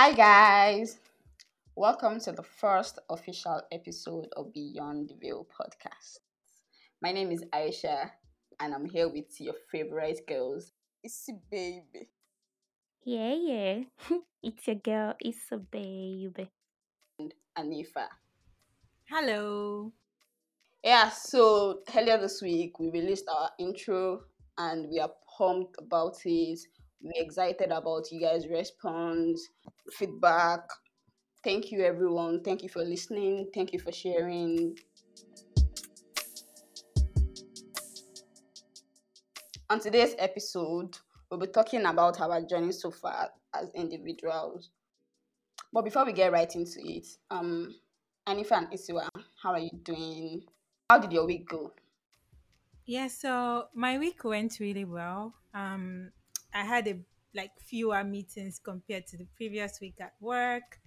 Hi, guys. Welcome to the first official episode of Beyond the Veil podcast. My name is Aisha, and I'm here with your favorite girls, Issy Baby Yeah, yeah. it's your girl, it's a baby. and Anifa. Hello. Yeah, so earlier this week, we released our intro, and we are pumped about it. We're excited about you guys' response, feedback. Thank you, everyone. Thank you for listening. Thank you for sharing. On today's episode, we'll be talking about our journey so far as individuals. But before we get right into it, um, Anifa and Isiwa, how are you doing? How did your week go? Yeah, so my week went really well. Um, I had a like fewer meetings compared to the previous week at work.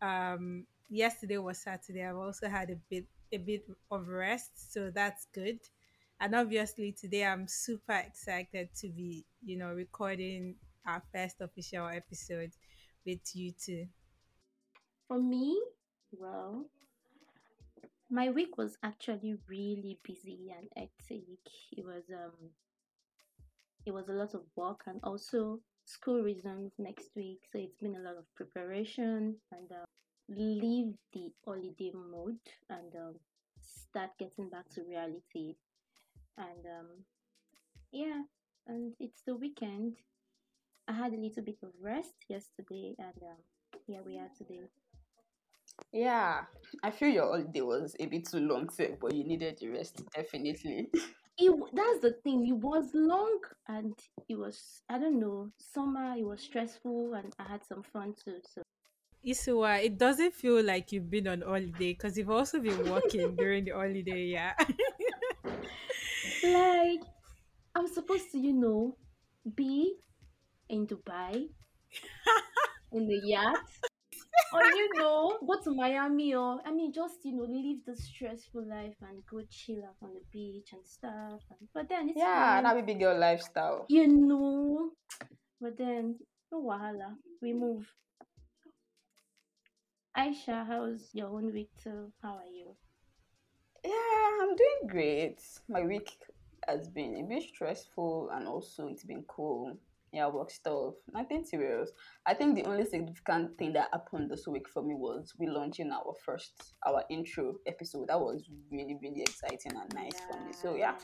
Um, yesterday was Saturday. I've also had a bit a bit of rest, so that's good. And obviously today I'm super excited to be, you know, recording our first official episode with you two. For me, well, my week was actually really busy and hectic. It was um it was a lot of work and also school reasons next week. So it's been a lot of preparation and uh, leave the holiday mode and um, start getting back to reality. And um, yeah, and it's the weekend. I had a little bit of rest yesterday, and um, here we are today. Yeah, I feel your holiday was a bit too long, sir, but you needed the rest, definitely. It, w- that's the thing. It was long, and it was I don't know summer. It was stressful, and I had some fun too. So Isuwa, it doesn't feel like you've been on holiday because you've also been working during the holiday, yeah. like I'm supposed to, you know, be in Dubai in the yacht. Or you know, go to Miami or I mean just you know, live the stressful life and go chill out on the beach and stuff. And, but then it's Yeah, fine. that would be your lifestyle. You know. But then no wahala. We move. Aisha, how's your own week too? How are you? Yeah, I'm doing great. My week has been a bit stressful and also it's been cool. Yeah, work stuff. Nothing serious. I think the only significant thing that happened this week for me was we launching our first our intro episode. That was really, really exciting and nice for me. So yeah.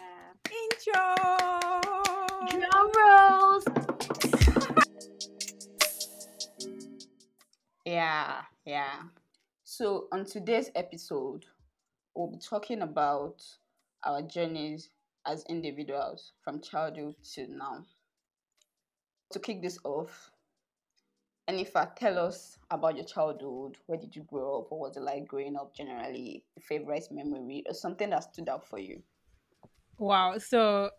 Intro. Drum rolls. Yeah, yeah. So on today's episode, we'll be talking about our journeys as individuals from childhood to now. To kick this off, Anifa, tell us about your childhood. Where did you grow up? What was it like growing up generally? Favorite memory or something that stood out for you? Wow. So,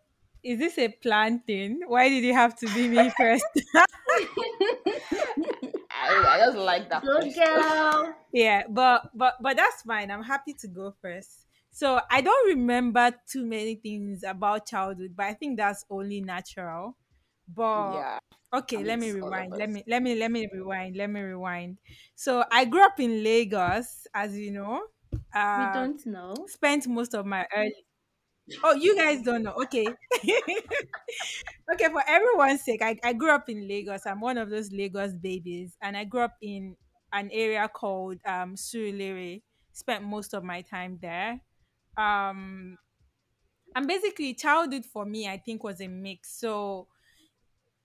is this a plan thing? Why did you have to be me first? I, I just like that Good girl. yeah, but but but that's fine. I'm happy to go first. So I don't remember too many things about childhood, but I think that's only natural. But Yeah, okay, let me it's all of rewind. Let me let me let me rewind. Let me rewind. So I grew up in Lagos, as you know. uh, we don't know. spent most of my early. Oh, you guys don't know. Okay. okay, for everyone's sake, I, I grew up in Lagos. I'm one of those Lagos babies. And I grew up in an area called um, Surulere. Spent most of my time there. Um, and basically, childhood for me, I think, was a mix. So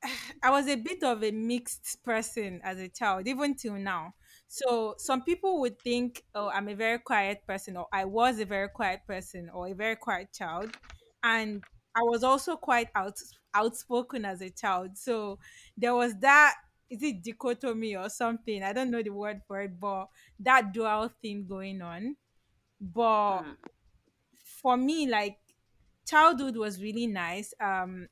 I was a bit of a mixed person as a child, even till now. So some people would think, oh, I'm a very quiet person, or I was a very quiet person, or a very quiet child. And I was also quite out outspoken as a child. So there was that is it dichotomy or something? I don't know the word for it, but that dual thing going on. But Hmm. for me, like childhood was really nice. Um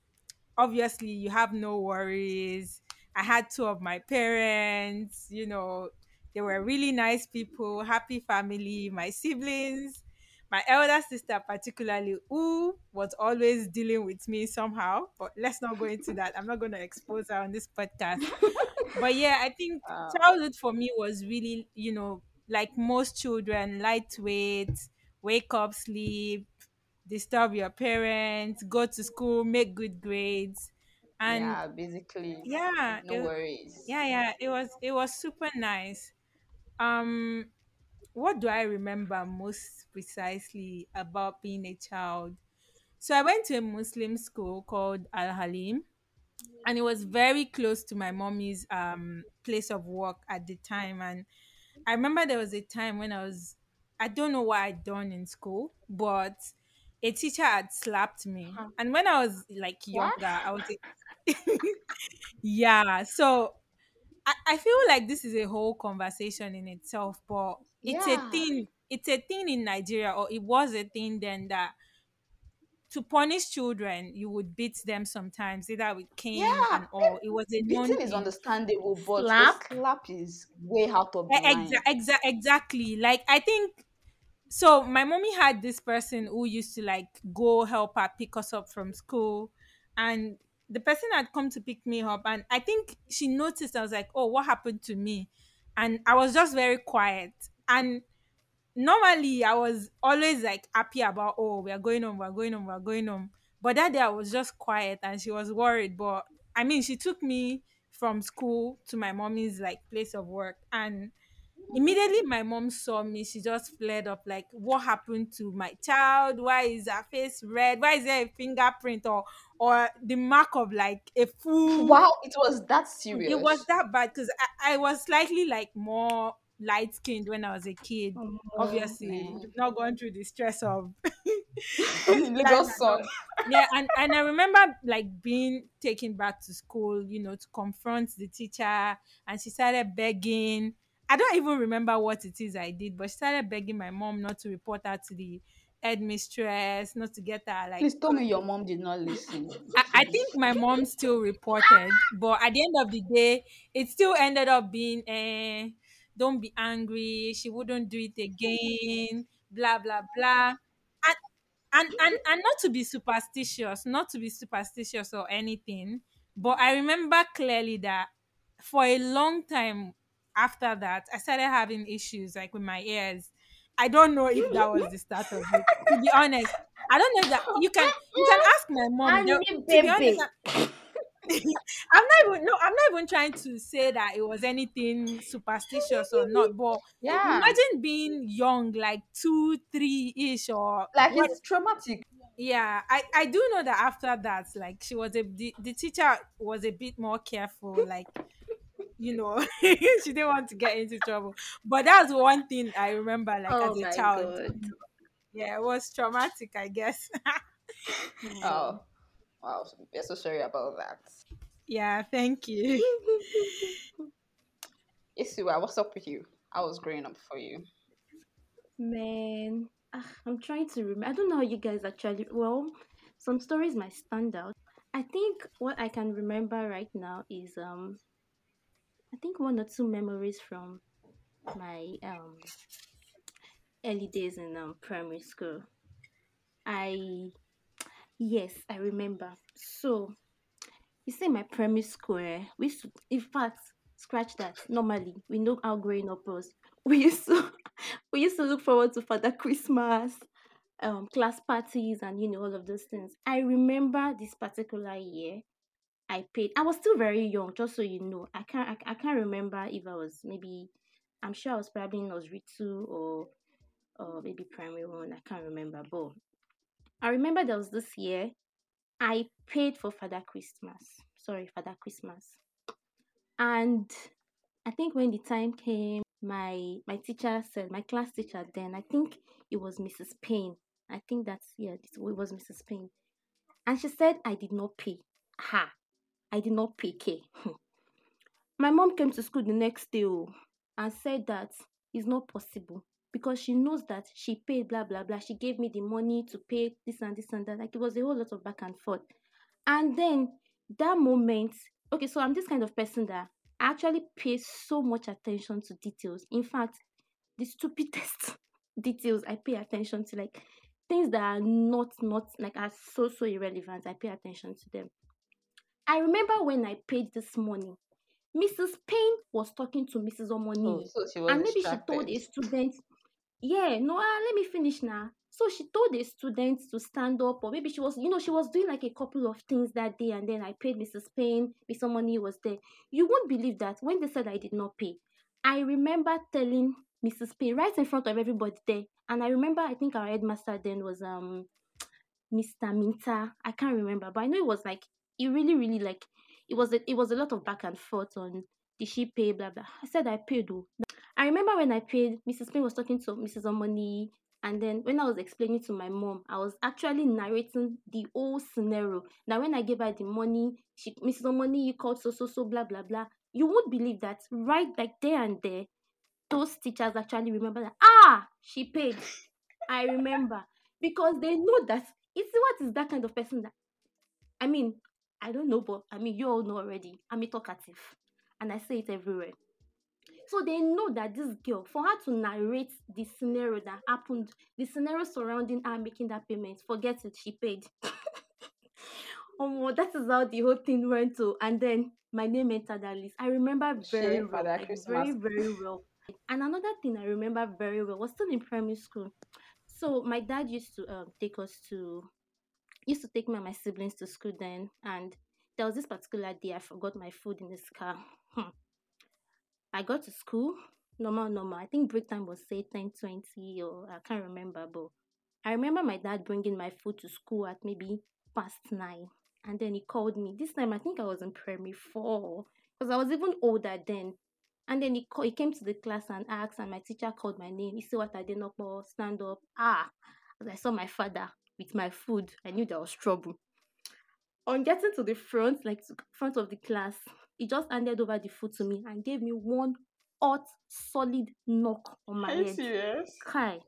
obviously you have no worries. I had two of my parents, you know, they were really nice people, happy family, my siblings. my elder sister particularly who was always dealing with me somehow but let's not go into that i'm not going to expose her on this podcast but yeah i think Wow. Ah. childhood for me was really you know like most children lightweight wake up sleep disturb your parents go to school make good grades. And Yeah, basically, yeah no it, worries. yeah yeah it was it was super nice. Um what do i remember most precisely about being a child? So i went to a muslim school called al halim and it was very close to my mommy's um place of work at the time. And i remember there was a time when i was i don't know what i'd done in school but a teacher had slapped me Huh. and when i was like What? younger i was like, yeah so I, I feel like this is a whole conversation in itself but it's a thing it's a thing in nigeria or it was a thing then that to punish children, you would beat them sometimes, either with cane yeah. and all. It was a known Beating is understandable, but Slap? slap is way out of the line. Exa- exa- exactly. Like I think so. My mommy had this person who used to like go help her pick us up from school, and the person had come to pick me up, and I think she noticed. I was like, "Oh, what happened to me?" And I was just very quiet, and normally I was always like happy about oh we are going home, we're going home, we're going home. But that day I was just quiet and she was worried. But I mean she took me from school to my mommy's like place of work and immediately my mom saw me, she just flared up like what happened to my child? Why is her face red? Why is there a fingerprint or or the mark of like a fool Wow, it was that serious. it was that bad because I, I was slightly like more light skinned when I was a kid. Oh, Obviously, man. not going through the stress of Lagos yeah, and, and I remember like being taken back to school, you know, to confront the teacher, and she started begging. I don't even remember what it is I did, but she started begging my mom not to report her to the headmistress, not to get her like Please tell me your mom did not listen. I, I think my mom still reported, but at the end of the day, it still ended up being, eh, don't be angry. She wouldn't do it again. Blah blah blah. And and and and not to be superstitious, not to be superstitious or anything, but I remember clearly that for a long time after that, I started having issues like with my ears. I don't know if that was the start of it. To be honest, I don't know that you can you can ask my mom. To be honest, baby. I- I'm not even no, I'm not even trying to say that it was anything superstitious or not, but Yeah. imagine being young, like two, three ish, or Like what it's traumatic. yeah, I, I do know that after that, like she was a the, the teacher was a bit more careful, like you know, she didn't want to get into trouble. But that's one thing I remember, like Oh as a my child. god. Yeah, it was traumatic, I guess. Oh, wow. We're so sorry about that. yeah, thank you. Isiwa, what's up with you? I was growing up for you. Man, ah, I'm trying to remember. I don't know how you guys actually. Well, some stories might stand out. I think what I can remember right now is um, I think one or two memories from my um early days in um primary school. I yes, I remember. So you say my primary school, eh, we used to, in fact, scratch that. Normally, we know how growing up was. We used to, we used to look forward to Father Christmas, um, class parties, and you know all of those things. I remember this particular year. I paid. I was still very young, just so you know. I can't. I, I can't remember if I was maybe. I'm sure I was probably in nursery two or, or maybe primary one. I can't remember, but I remember there was this year I paid for Father Christmas. Sorry, Father Christmas. And I think when the time came, my my teacher said, my class teacher then, I think it was Mrs. Payne. I think that's yeah, it was Mrs. Payne. And she said I did not pay. Ha. I did not pay K. my mom came to school the next day oh, and said that it's not possible because she knows that she paid blah blah blah. She gave me the money to pay this and this and that. Like it was a whole lot of back and forth. And then that moment, okay, so I'm this kind of person that I actually pay so much attention to details. In fact, the stupidest, details I pay attention to, like things that are not not like are so so irrelevant. I pay attention to them. I remember when I paid this morning, Mrs. Payne was talking to Mrs. Oh, Omoni, so and maybe she told distracted. a student, yeah, no, ah, let me finish now. So she told a student to stand up, or maybe she was, you know, she was doing like a couple of things that day, and then I paid Mrs. Payne, Mrs. Omoni was there. You won't believe that when they said I did not pay, I remember telling Mrs. Payne right in front of everybody there, and I remember I think our headmaster then was um Mr. Minta. I can't remember, but I know it was like it really, really like it was a, it was a lot of back and forth on did she pay, blah blah. I said I paid though. I remember when I paid, Mrs. Payne was talking to Mrs. Omoni, and then when I was explaining to my mom, I was actually narrating the whole scenario. Now when I gave her the money, she Mrs. Omoni, you called so so so blah blah blah. You won't believe that right like there and there, those teachers actually remember that ah she paid. I remember because they know that it's what is that kind of person that I mean I don't know, but I mean you all know already. I'm a talkative, and I say it everywhere. So they know that this girl, for her to narrate the scenario that happened, the scenario surrounding her making that payment, forget it, she paid. Oh, that is how the whole thing went to, and then my name entered that list. I remember very well, like very very well. And another thing I remember very well was still in primary school. So my dad used to um, take us to used to take me and my siblings to school then and there was this particular day I forgot my food in his car. Hmm. I got to school, normal, normal. I think break time was say 10 20 or I can't remember, but I remember my dad bringing my food to school at maybe past nine. And then he called me. This time I think I was in primary four because I was even older then. And then he, call, he came to the class and asked, and my teacher called my name. He said, What I did not stand up. Ah, I saw my father with my food, I knew there was trouble. On getting to the front, like front of the class, he just handed over the food to me and gave me one hot, solid knock on my Are you head. serious? Kai,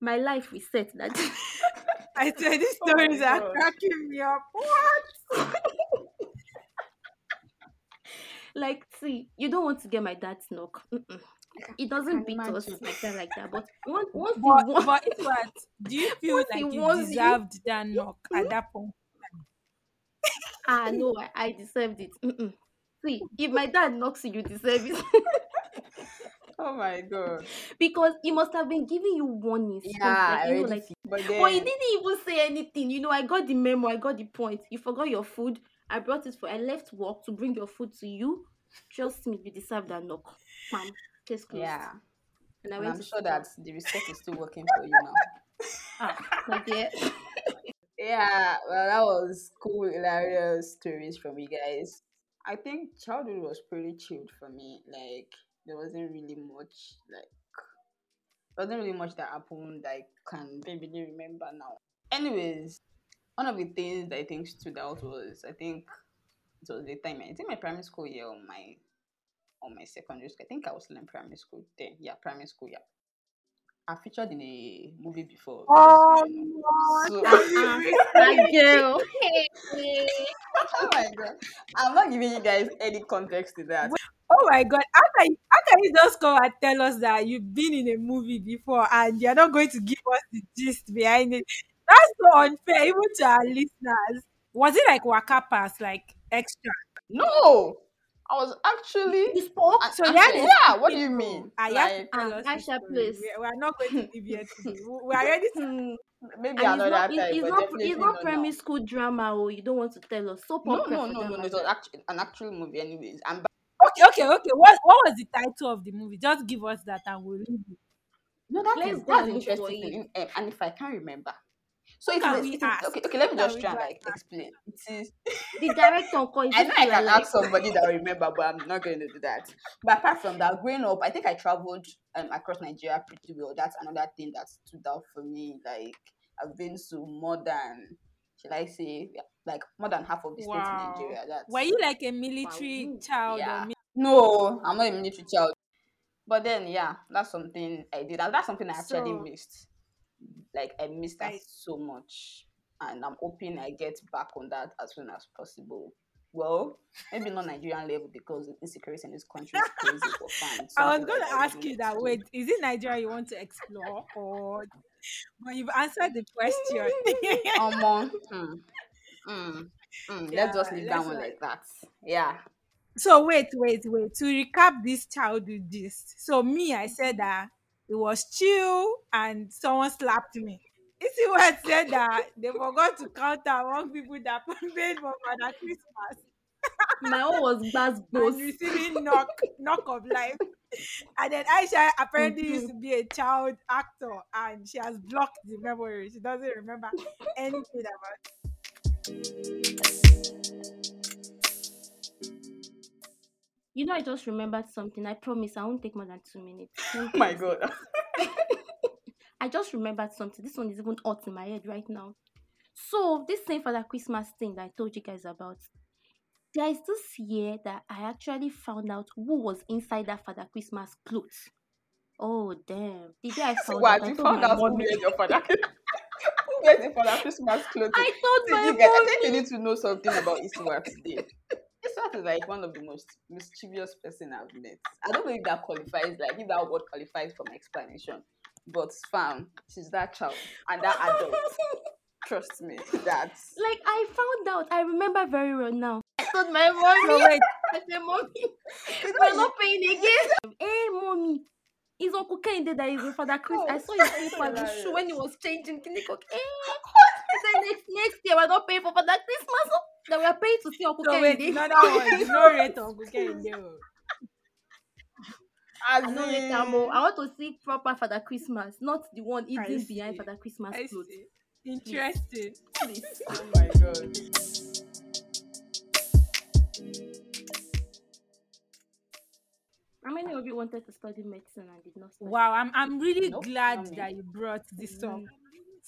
my life reset that day. I swear these Oh my stories are God. cracking me up. What? like, see, you don't want to get my dad's knock. Mm-mm. He doesn't can beat us imagine. like that, like that. But once, once he But, won, but what? Do you feel Once he like you wants you- deserved that knock at that point? ah no, I, I deserved it. Mm-mm. See, if my dad knocks you, you deserve it Oh my god. because he must have been giving you warnings. Yeah, like, I you know, like feel- but But he didn't even say anything. You know, I got the memo, I got the point. You forgot your food. I brought it for I left work to bring your food to you. Trust me, you deserve that knock. Mom, case closed. yeah, And I and I'm to sure that the reset is still working for you now. ah. Yeah, well, that was cool, hilarious stories from you guys. I think childhood was pretty chilled for me. Like there wasn't really much like there wasn't really much that happened that I can vividly remember now. Anyways, one of the things that I think stood out was I think it was the time I think my primary school year or my or my secondary school. I think I was still in primary school then. Yeah, primary school, yeah. I featured in a movie before. Oh, so that girl. oh my god. I'm not giving you guys any context to that. Oh my god, how can, you, how can you just come and tell us that you've been in a movie before and you're not going to give us the gist behind it? That's so unfair, even to our listeners. Was it like Waka Pass, like extra? No! I was actually You spoke. an So actor. that is yeah, what do you mean? I have to Like tell us Aisha, please. We, we are not going to leave here. We we are ready to maybe And it's another not, time, it's, it's not, it's not, not primary now. school drama. Oh, you don't want to tell us. Soap No, opera no, no, no, no. It matter. was actually an actual movie, anyways. And Okay, okay, okay. What what was the title of the movie? Just give us that and we'll leave it. no, that Let's is go that's and the look for interesting Um, and if I can't remember, so Who it can we it is ask? okay. Okay, let me just try and like explain. It is. The director called I know I can ask somebody that will remember, but I'm not going to do that. But apart from that, growing up, I think I traveled um, across Nigeria pretty well. That's another thing that stood out for me. Like I've been to more than, shall I say, yeah, like more than half of the states in Nigeria. That's Were you like a military Wow. child yeah. or mi- No, I'm not a military child. But then, yeah, that's something I did. And that's something I actually So- missed. Like I missed that so much, and I'm hoping I get back on that as soon as possible. well, maybe not Nigerian level because the insecurity in this country is crazy for fun. I was going to ask you that. to- Wait, is it Nigeria you want to explore, or but you've answered the question? Um, um, mm, mm, mm, let's just leave that one like that. Yeah. so wait, wait, wait. To recap this childhood gist. So me, I said that it was chill, and someone slapped me. You see what I said that they forgot to count among people that paid for Father Christmas. My own was and Boss. receiving knock knock of life. And then Aisha apparently used Mhm. to be a child actor and she has blocked the memory. She doesn't remember anything about You know, I just remembered something. I promise I won't take more than two minutes. Oh my god. I just remembered something. This one is even hot in my head right now. So this same Father Christmas thing that I told you guys about. There is this year that I actually found out who was inside that Father Christmas clothes. Oh damn! The day I found What out, you told found out who wears your father? who wears your father Christmas clothes? I told See, my you guys, I think you need to know something about Iswap today. Iswap is like one of the most mischievous person I've met. I don't know if that qualifies, like if that word qualifies for my explanation. But fam, she's that child and that adult. Trust me, that's Like I found out. I remember very well now. I told my mommy. Wait, I said, mommy, we're not paying again. hey, mommy. It's Uncle Kende that is in Father Chris. Oh, I saw his Oh, slipper the shoe when he was changing. Kinde eh, go, said next next year we're not paying for Father Christmas. oh, That we're paying to see Uncle so wait, Kende. another one. No rate on Kukende. as I know in- I want to see proper Father Christmas, not the one eating behind. Father Christmas I clothes. see. Interesting. Please. Oh my god. How many of you wanted to study medicine and did not? Wow, I'm I'm really Nope, glad that you brought this up. Mm.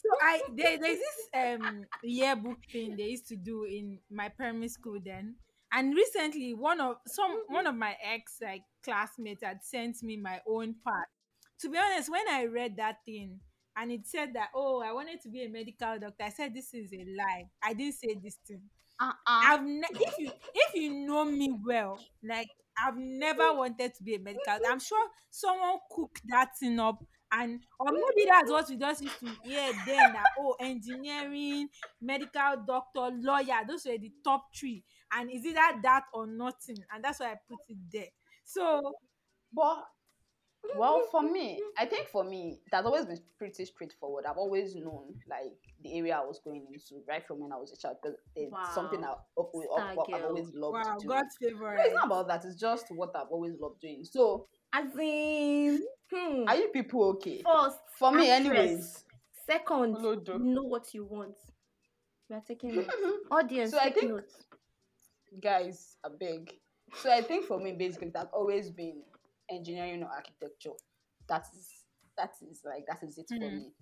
So I there, there's this um yearbook thing they used to do in my primary school then. And recently one of some one of my ex like classmates had sent me my own part. To be honest, when I read that thing and it said that oh I wanted to be a medical doctor, I said this is a lie. I didn't say this thing. Uh-uh. I've ne- if you if you know me well, like I've never wanted to be a medical. I'm sure someone cooked that thing up, and or maybe that's what we just used to hear then. That oh, engineering, medical doctor, lawyer, those were the top three, and is it that that or nothing? And that's why I put it there. So But well, for me, I think for me, that's always been pretty straightforward. I've always known like the area I was going into right from when I was a child because it's something Wow. I've, I've, Star I've, I've girl. always loved wow, doing. God's No, favorite. it's not about that. It's just what I've always loved doing. So, As in, hmm. are you people okay? First, For me, actress. anyways. Second, Olodo. know what you want. We are taking notes. Audience, So I take think- notes. Guys, I beg. So I think for me, basically, that's always been engineering or architecture. That is that is like that is it for Mhm. me.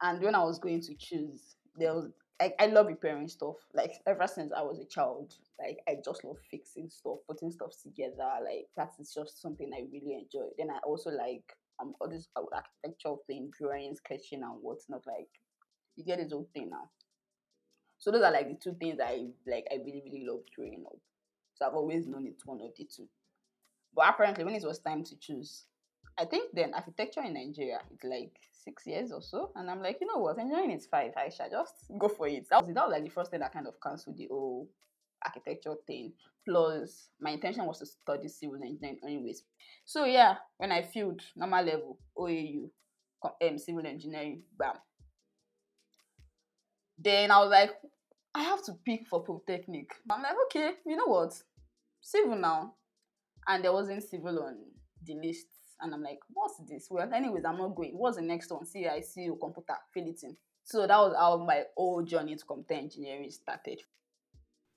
And when I was going to choose, there was like I love repairing stuff. Like ever since I was a child, like I just love fixing stuff, putting stuff together. Like that is just something I really enjoy. Then I also like um all this uh, architectural thing, drawing, sketching, and whatnot. Like you get this whole thing now. So those are like the two things I like. I really really love growing up. So I've always known it's one of the two. But apparently, when it was time to choose, I think then architecture in Nigeria it's like six years or so, and I'm like, you know what, engineering is five. I shall just go for it. That was that was like the first thing that kind of cancelled the whole architecture thing. Plus, my intention was to study civil engineering anyways. So yeah, when I failed normal level OAU, um, civil engineering, bam. Then I was like, I have to pick for Polytechnic. I'm like, okay, you know what? Civil now. And there wasn't civil on the list. And I'm like, what's this? Well, anyways, I'm not going. What's the next one? CIC or computer, fill it in. So that was how my whole journey to computer engineering started.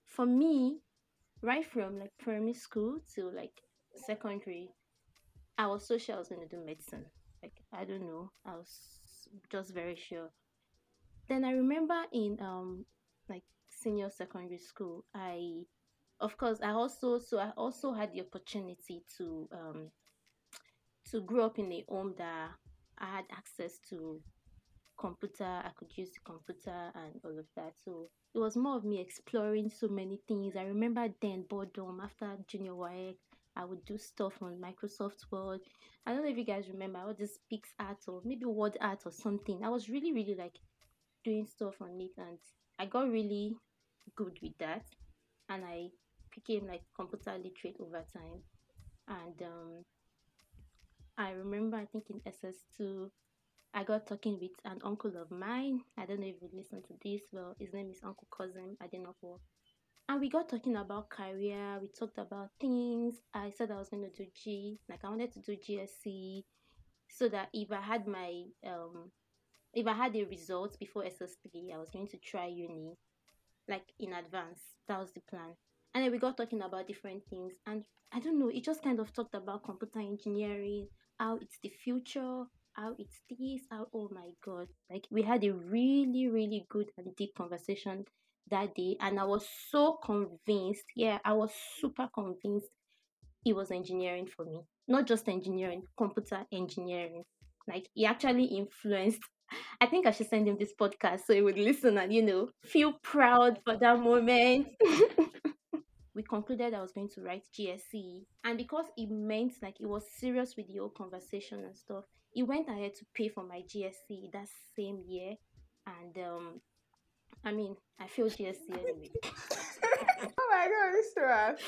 For me, right from like primary school to like secondary, I was so sure I was going to do medicine. Like I don't know, I was just very sure. Then I remember in um like senior secondary school, I of course I also so I also had the opportunity to um to grow up in a home that I had access to computer, I could use the computer and all of that. So it was more of me exploring so many things. I remember then boredom after junior WAEC, I would do stuff on Microsoft Word. I don't know if you guys remember all this PixArt or maybe word art or something. I was really, really like doing stuff on it and I got really good with that and I became like computer literate over time. And um I remember I think in SS2 I got talking with an uncle of mine. I don't know if you listen to this. Well, his name is Uncle Cousin Adenoko. And we got talking about career. We talked about things. I said I was going to do G, like I wanted to do GCE, so that if I had my um, if I had the results before SS3, I was going to try uni, like in advance. That was the plan. And then we got talking about different things, and I don't know. It just kind of talked about computer engineering, how it's the future, how it's this, how oh my god. Like we had a really, really good and deep conversation that day, and I was so convinced. Yeah, I was super convinced it was engineering for me. Not just engineering, computer engineering. Like he actually influenced. I think I should send him this podcast so he would listen and you know feel proud for that moment. concluded I was going to write GCE, and because it meant like it was serious with the whole conversation and stuff, he went ahead to pay for my GCE that same year, and um, I mean, I failed GCE anyway. oh my god, this trash.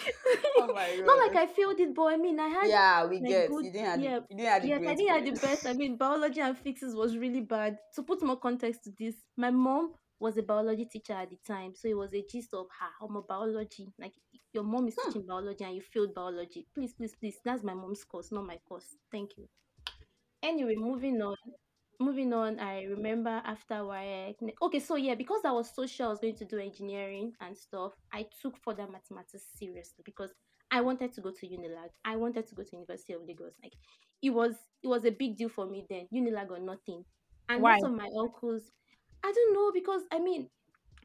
Oh my god. Not like I failed it, but I mean, I had Yeah, we like, get. good- you didn't have yeah, you didn't have the yes, I didn't have the best. I mean, biology and physics was really bad. To put more context to this, my mom was a biology teacher at the time, so it was a gist of her I'm a biology. Like your mom is Hmm. teaching biology and you failed biology. Please, please, please. That's my mom's course, not my course. Thank you. Anyway, moving on. Moving on, I remember after WAEC. Okay, so yeah, because I was so sure I was going to do engineering and stuff, I took further mathematics seriously because I wanted to go to Unilag. I wanted to go to University of Lagos. Like it was it was a big deal for me then. Unilag or nothing. And Why? most of my uncles, I don't know because I mean,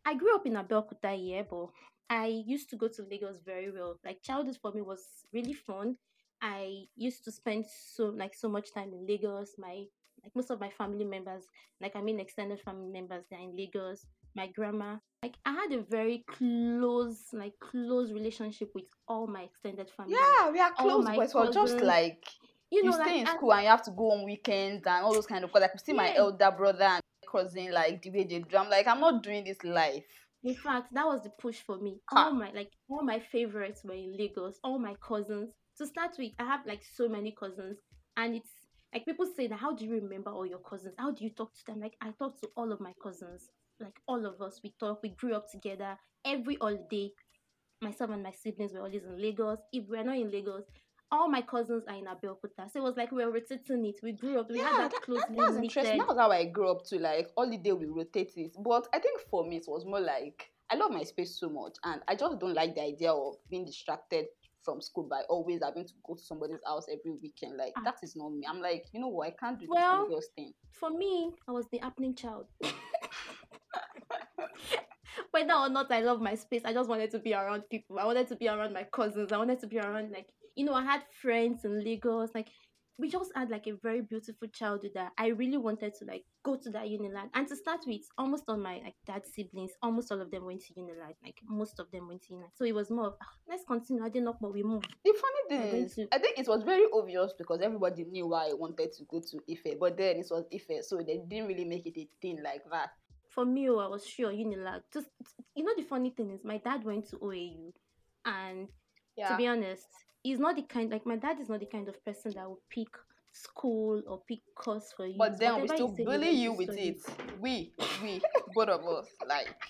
I grew up in Abeokuta here, but I used to go to Lagos very well. Like childhood for me was really fun. I used to spend so like so much time in Lagos. My like most of my family members, like I mean extended family members, they're in Lagos. My grandma, like I had a very close, like close relationship with all my extended family. Yeah, we are close, but was just like you you, know, stay like in and- school and you have to go on weekends and all those kind of. Because I could see my elder brother and cousin like the way they do. I'm like, I'm not doing this life. In fact, that was the push for me. Ha. All my like all my favorites were in Lagos. All my cousins. To start with, I have like so many cousins, and it's like people say that how do you remember all your cousins? How do you talk to them? Like I talk to all of my cousins. Like all of us, we talk. We grew up together. Every holiday, myself and my siblings were always in Lagos. If we're not in Lagos, all my cousins are in Abeokuta. So it was like we were rotating it. We grew up. We yeah, had that that, closely that, that's interesting. That was how I grew up to like holiday we rotate it. But I think for me it was more like I love my space so much and I just don't like the idea of being distracted from school by always having to go to somebody's house every weekend. Like Ah. that is not me. I'm like, you know what, I can't do Well, this Lagos thing. For me, I was the happening child. Whether or not I love my space, I just wanted to be around people. I wanted to be around my cousins. I wanted to be around like you know, I had friends in Lagos. Like we just had like a very beautiful childhood that I really wanted to like go to that Unilag. And to start with, almost all my like dad's siblings, almost all of them went to Unilag. Like most of them went to Unilag. So it was more of "Ah, let's continue. I didn't know, but we moved. The funny thing is, to- I think it was very obvious because everybody knew why I wanted to go to Ife, but then it was Ife, so they didn't really make it a thing like that. for me, oh, I was sure Unilag. Just you know, the funny thing is, my dad went to OAU, and Yeah. to be honest, he's not the kind like my dad is not the kind of person that will pick school or pick course for you. but then we still bully you with it. We, we, both of us. Like,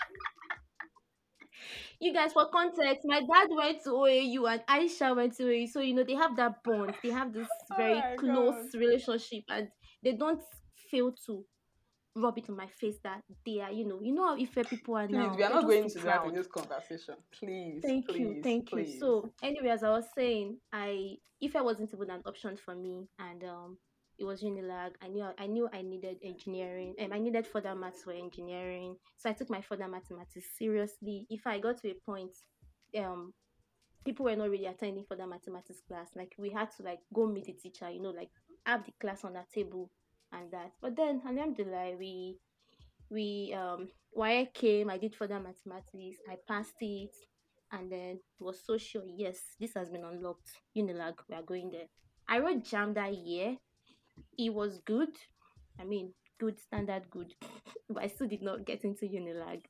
You guys, for context, my dad went to OAU and Aisha went to OAU, so you know they have that bond. They have this Oh very my close relationship, and they don't fail to rub it in my face that they are, you know, you know how Ife people are please, now. we are not going to that in this conversation. Please, Thank please, you, thank please. you. So, anyway, as I was saying, I if I wasn't even an option for me, and um, it was Unilag. I knew I knew I needed engineering, and I needed further maths for engineering. So I took my further mathematics seriously. If I got to a point, um, people were not really attending further mathematics class. Like we had to like go meet the teacher, you know, like have the class on our table and that. But then, alhamdulillah, we we um why I came, I did further mathematics, I passed it, and then was so sure, yes, this has been unlocked. Unilag, we are going there. I wrote JAMB that year. It was good. I mean, good standard good, but I still did not get into Unilag.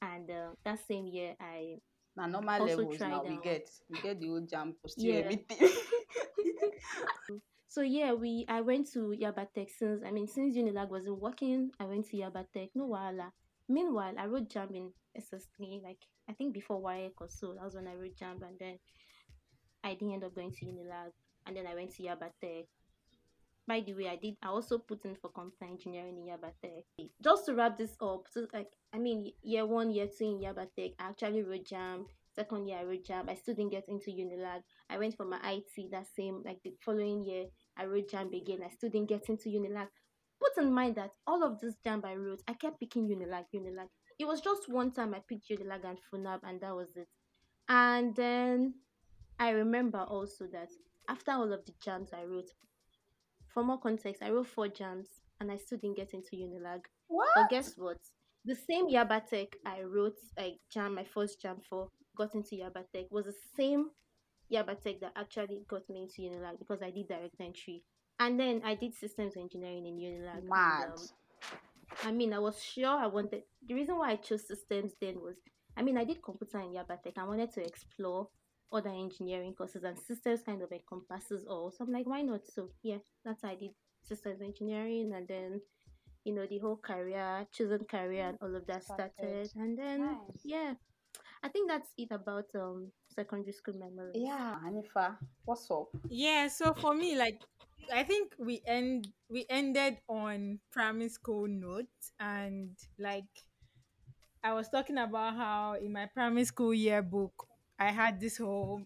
And uh, that same year, I Now normal also levels now we get we get the old JAMB posting yeah everything. So yeah, we I went to Yabatech since I mean since Unilag wasn't working, I went to Yabatech, no wahala. Meanwhile, I wrote JAMB in SS3, like I think before WAEC or so. That was when I wrote JAMB and then I didn't end up going to Unilag and then I went to Yabatech. By the way, I did I also put in for computer engineering in Yabatech. Just to wrap this up, so like I mean year one, year two in Yabatech, I actually wrote JAMB. Second year I wrote JAMB. I still didn't get into Unilag. I went for my IT that same like the following year. I wrote JAMB again. I still didn't get into Unilag. Put in mind that all of this JAMB I wrote, I kept picking Unilag, Unilag. It was just one time I picked Unilag and FUNAAB, and that was it. And then I remember also that after all of the JAMBs I wrote, for more context, I wrote four JAMBs and I still didn't get into Unilag. What? But guess what? The same Yabatech I wrote like JAMB, my first JAMB for, got into Yabatech was the same Yabatech that actually got me into Unilag because I did direct entry. And then I did systems engineering in Unilag. And Mad. um, I mean, I was sure I wanted. The reason why I chose systems then was, I mean, I did computer in Yabatech. I wanted to explore other engineering courses, and systems kind of encompasses all. So I'm like, why not? So yeah, that's how I did systems engineering, and then you know the whole career, chosen career, and all of that Started. started. And then Nice. yeah, I think that's it about um secondary school memories. Yeah, Hanifa, what's up? Yeah, so for me, like I think we end we ended on primary school notes and like I was talking about how in my primary school yearbook I had this whole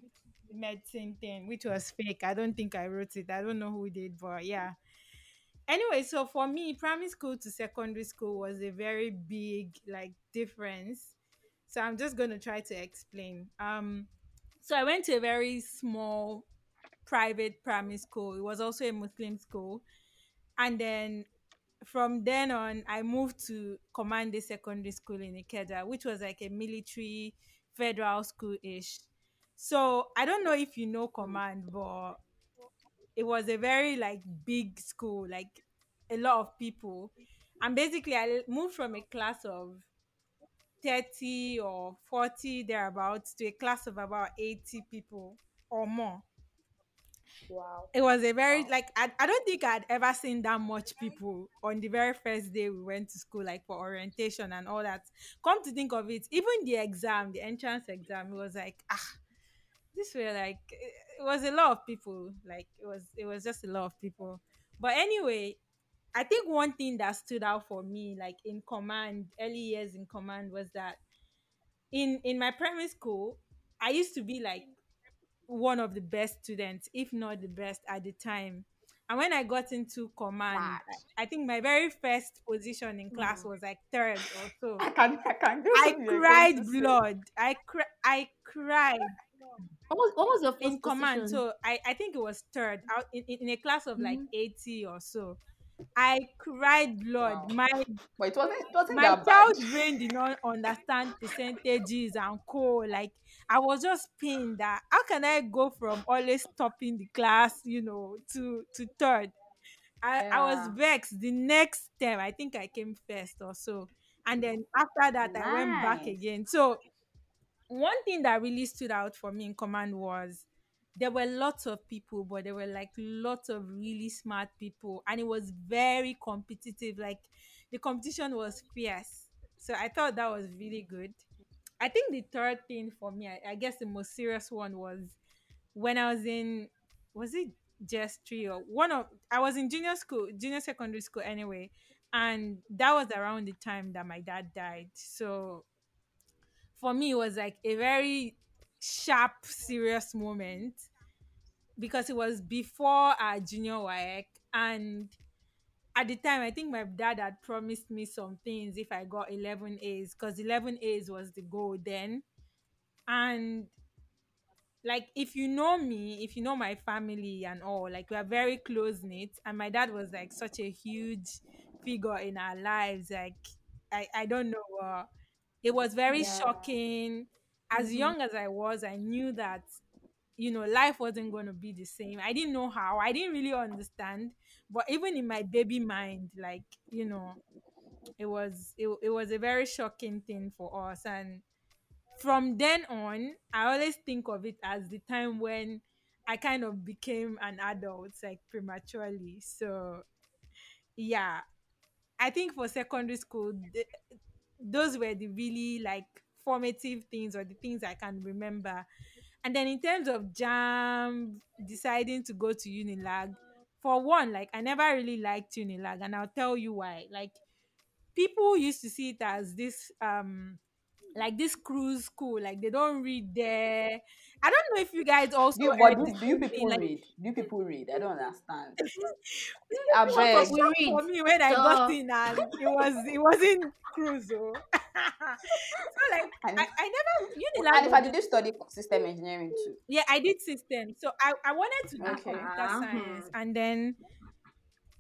medicine thing which was fake. I don't think I wrote it. I don't know who did, but yeah. Anyway, so for me, primary school to secondary school was a very big like difference. So I'm just gonna try to explain. Um so I went to a very small private primary school. It was also a Muslim school. And then from then on, I moved to Command Secondary School in Ikeja, which was like a military federal school ish. So I don't know if you know. Command, but it was a very like big school, like a lot of people. And basically, I moved from a class of 30 or 40 thereabouts to a class of about 80 people or more Wow. it was a very Wow. like I, I don't think I'd ever seen that much people on the very first day we went to school, like for orientation and all that. Come to think of it, even the exam, the entrance exam, it was like ah, this were like it was a lot of people. Like it was it was just a lot of people. But anyway, I think one thing that stood out for me, like in command, early years in command, was that in in my primary school, I used to be like one of the best students, if not the best at the time. And when I got into command, Mad. I think my very first position in class Hmm. was like third or so. I can I can guess I what you're going to cried blood. I cri- I cried What was what was your in first command. So I, I think it was third out in, in a class of like Mm-hmm. 80 or so. I cried blood. Wow. My But it wasn't it wasn't my that bad. child's brain did not understand percentages and co. Like I was just pained that how can I go from always stopping the class, you know, to to third. I, I was vexed. The next term, I think I came first or so. And then after that, I went back again. So one thing that really stood out for me in command was there were lots of people, but there were like lots of really smart people, and it was very competitive. Like the competition was fierce. So I thought that was really good. I think the third thing for me, I, I guess the most serious one was when I was in, was it just three or one of, I was in junior school, junior secondary school anyway. And that was around the time that my dad died. So for me, it was like a very sharp, serious moment because it was before our junior WAEC. And at the time, I think my dad had promised me some things if I got 11 A's because 11 A's was the goal then. And like if you know me, if you know my family and all, like we are very close knit, and my dad was like such a huge figure in our lives. Like I, I don't know. Uh, it was very Yeah. shocking. As Mhm. young as I was, I knew that you know life wasn't going to be the same. I didn't know how. I didn't really understand. But even in my baby mind, like you know, it was it, it was a very shocking thing for us and from then on, I always think of it as the time when I kind of became an adult, like prematurely. So, yeah, I think for secondary school, th- those were the really like formative things or the things I can remember. And then in terms of JAMB, deciding to go to Unilag, for one, like I never really liked Unilag, and I'll tell you why. Like people used to see it as this um like this cruise school like they don't read there i don't know if you guys also Do you, but do, do you people like read? Do you people read? I don't understand. it I beg. a We shock read. for me when i got in and it was it wasn't cruise oh. so like And, I, I never and if I did you study system engineering too? yeah i did system so i, I wanted to do Okay. computer science Uh-huh. and then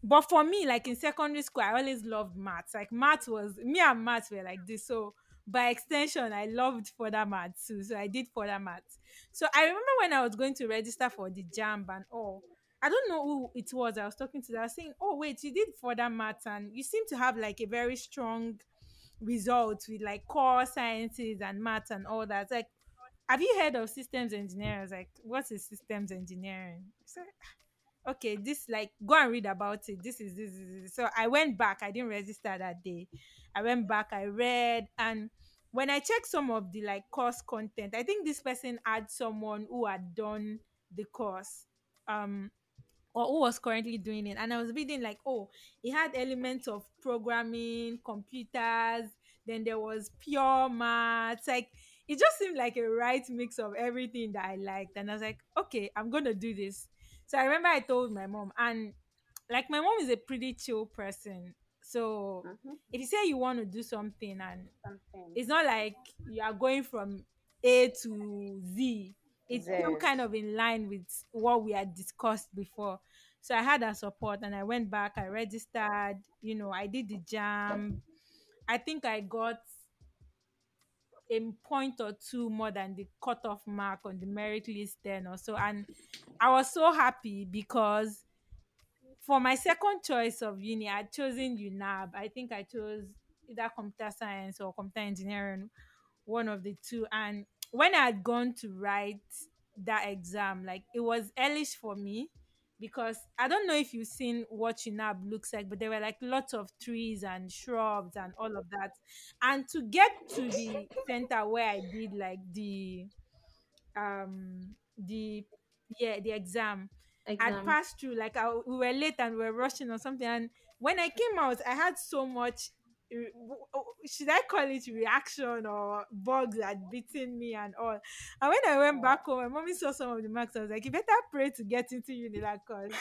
but for me like in secondary school i always loved maths like maths was me and maths were like this so by extension i loved further maths too so i did further maths so i remember when i was going to register for the jamb and all i don't know who it was i was talking to i was saying oh wait you did further maths and you seem to have like a very strong result with like core sciences and maths and all that like have you heard of systems engineering like what is systems engineering so okay, this like go and read about it. This is this, is. So I went back. I didn't register that day. I went back. I read and when I checked some of the like course content, I think this person had someone who had done the course. Um, or who was currently doing it. And I was reading like, oh, it had elements of programming, computers, then there was pure maths. Like it just seemed like a right mix of everything that I liked. And I was like, okay, I'm gonna do this. So I remember I told my mom, and like my mom is a pretty chill person. So Mm-hmm. if you say you want to do something and Something. it's not like you are going from A to Z. It's still kind of in line with what we had discussed before. So I had that support and I went back, I registered, you know, I did the JAMB. I think I got a point or two more than the cutoff mark on the merit list then or so. And I was so happy because for my second choice of uni, I'd chosen FUNAAB. I think I chose either computer science or computer engineering, one of the two. And when I had gone to write that exam, like it was hellish for me because I don't know if you've seen what FUNAAB looks like, but there were like lots of trees and shrubs and all of that. And to get to the center where I did like the um the yeah the exam I'd passed through, like I, we were late and we were rushing or something. And when I came out, I had so much, re- w- w- should I call it reaction or bugs had beaten me and all. And when I went oh. back home, my mommy saw some of the marks. I was like, you better pray to get into Unilag because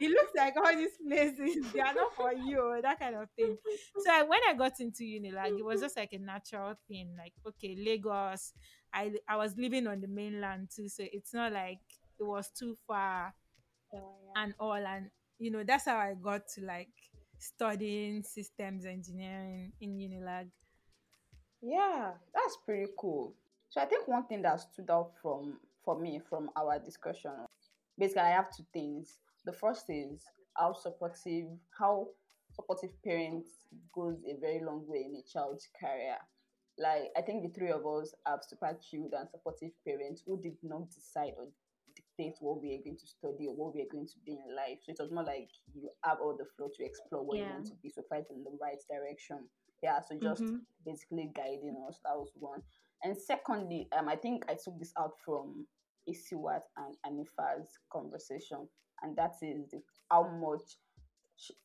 it looks like all these places, they are not for you, that kind of thing. So I, when I got into Unilag, it was just like a natural thing. Like, okay, Lagos, I, I was living on the mainland too. So it's not like it was too far oh, and all and you know that's how i got to like studying systems engineering in unilag Yeah, that's pretty cool. So I think one thing that stood out from for me from our discussion, basically I have two things. The first is how supportive how supportive parents goes a very long way in a child's career. Like I think the three of us have super chilled and supportive parents who did not decide or dictate what we are going to study or what we are going to be in life. So it was more like you have all the flow to explore what you want to be, so fight in the right direction. Yeah, so just Mhm. basically guiding us. That was one. And secondly, um, I think I took this out from Isiwat and Anifa's conversation, and that is the, how much.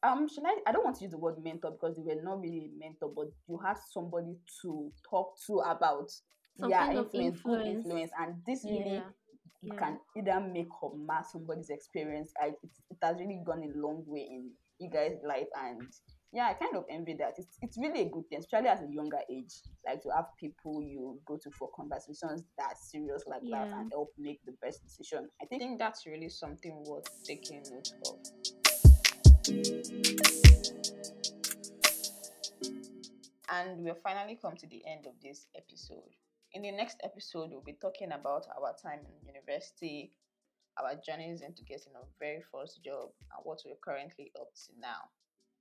Um, should I? I don't want to use the word mentor because they were not really mentor, but you had somebody to talk to about Some yeah, influence, influence. influence, and this really Yeah. Yeah. can either make or mar somebody's experience. I, it, it has really gone a long way in you guys' life, and yeah, I kind of envy that. It's, it's really a good thing, especially at a younger age, like to have people you go to for conversations that serious like that and help make the best decision. I think that's really something worth taking note of. And we've finally come to the end of this episode. In the next episode, we'll be talking about our time in university, our journeys into getting our very first job, and what we're currently up to now.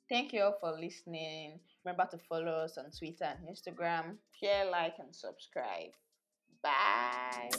Thank you all for listening. Remember to follow us on Twitter and Instagram. Share, like, and subscribe. Bye.